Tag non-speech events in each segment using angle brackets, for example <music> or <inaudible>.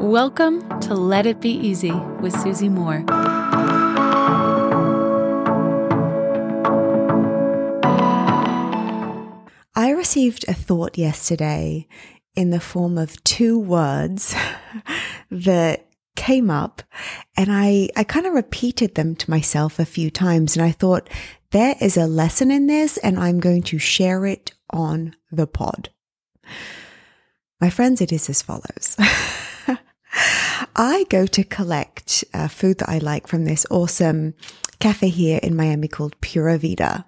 Welcome to Let It Be Easy with Susie Moore. I received a thought yesterday in the form of two words <laughs> that came up and I, I kind of repeated them to myself a few times and I thought there is a lesson in this and I'm going to share it on the pod. My friends, it is as follows. <laughs> I go to collect uh, food that I like from this awesome cafe here in Miami called Pura Vida.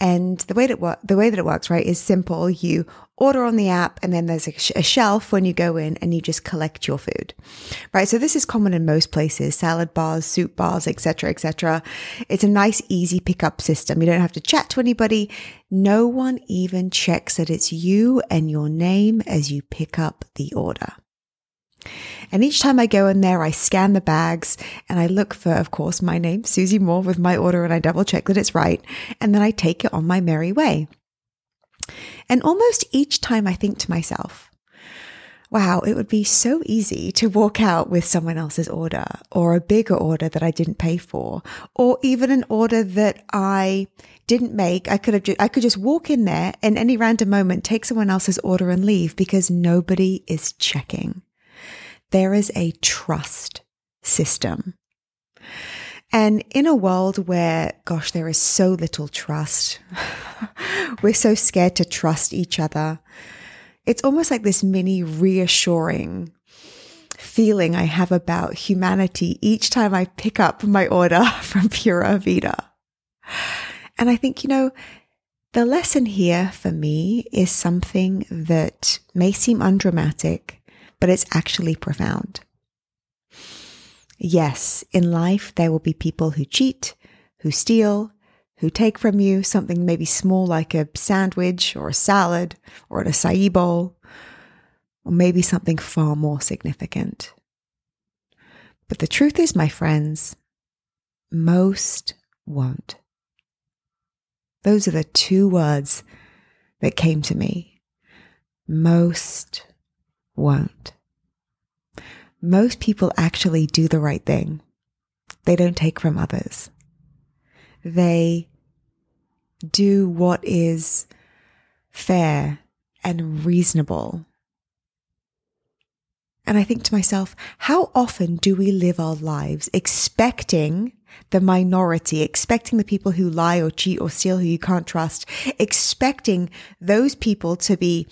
And the way that wo- the way that it works, right, is simple. You order on the app and then there's a, sh- a, shelf when you go in and you just collect your food. Right? So this is common in most places, salad bars, soup bars, etc., etc. It's a nice easy pickup system. You don't have to chat to anybody. No one even checks that it's you and your name as you pick up the order. And each time I go in there, I scan the bags and I look for, of course, my name, Susie Moore, with my order and I double check that it's right. And then I take it on my merry way. And almost each time I think to myself, wow, it would be so easy to walk out with someone else's order or a bigger order that I didn't pay for, or even an order that I didn't make. I could have, ju- I could just walk in there in any random moment, take someone else's order and leave because nobody is checking there is a trust system. And in a world where, gosh, there is so little trust, <laughs> we're so scared to trust each other. It's almost like this mini reassuring feeling I have about humanity each time I pick up my order <laughs> from Pura Vida. And I think, you know, the lesson here for me is something that may seem undramatic, but it's actually profound. Yes, in life, there will be people who cheat, who steal, who take from you something maybe small like a sandwich or a salad or an acai bowl, or maybe something far more significant. But the truth is, my friends, most won't. Those are the two words that came to me. Most won't. Most people actually do the right thing. They don't take from others. They do what is fair and reasonable. And I think to myself, how often do we live our lives expecting the minority, expecting the people who lie or cheat or steal who you can't trust, expecting those people to be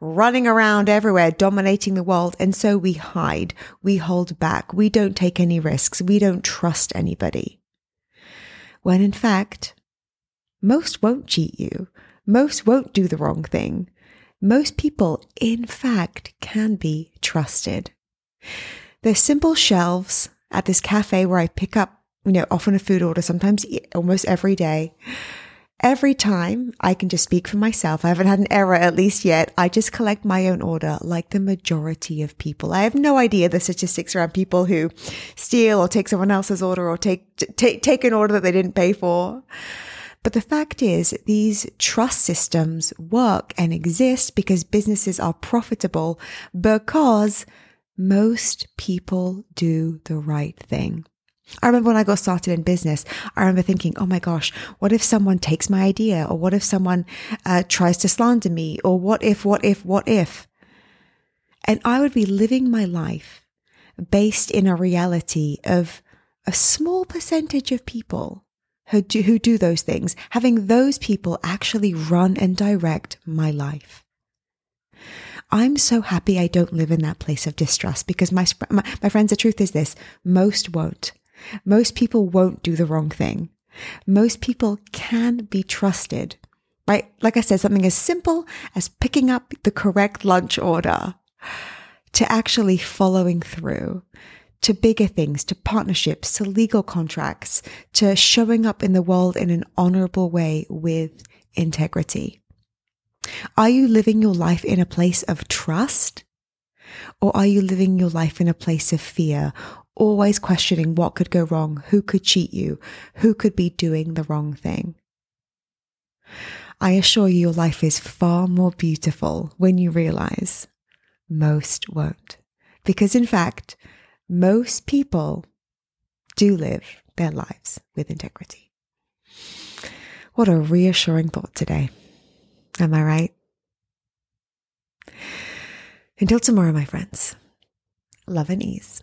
running around everywhere, dominating the world. And so we hide, we hold back, we don't take any risks, we don't trust anybody. When in fact, most won't cheat you. Most won't do the wrong thing. Most people, in fact, can be trusted. There's simple shelves at this cafe where I pick up, you know, often a food order, sometimes almost every day. Every time I can just speak for myself. I haven't had an error at least yet. I just collect my own order like the majority of people. I have no idea the statistics around people who steal or take someone else's order or take, take, take an order that they didn't pay for. But the fact is, these trust systems work and exist because businesses are profitable because most people do the right thing. I remember when I got started in business, I remember thinking, oh my gosh, what if someone takes my idea? Or what if someone uh, tries to slander me? Or what if, what if, what if? And I would be living my life based in a reality of a small percentage of people who do, who do those things, having those people actually run and direct my life. I'm so happy I don't live in that place of distrust because my, my, my friends, the truth is this, most won't. Most people won't do the wrong thing. Most people can be trusted, right? Like I said, something as simple as picking up the correct lunch order to actually following through to bigger things, to partnerships, to legal contracts, to showing up in the world in an honorable way with integrity. Are you living your life in a place of trust? Or are you living your life in a place of fear always questioning what could go wrong, who could cheat you, who could be doing the wrong thing. I assure you, your life is far more beautiful when you realize most won't. Because in fact, most people do live their lives with integrity. What a reassuring thought today. Am I right? Until tomorrow, my friends, love and ease.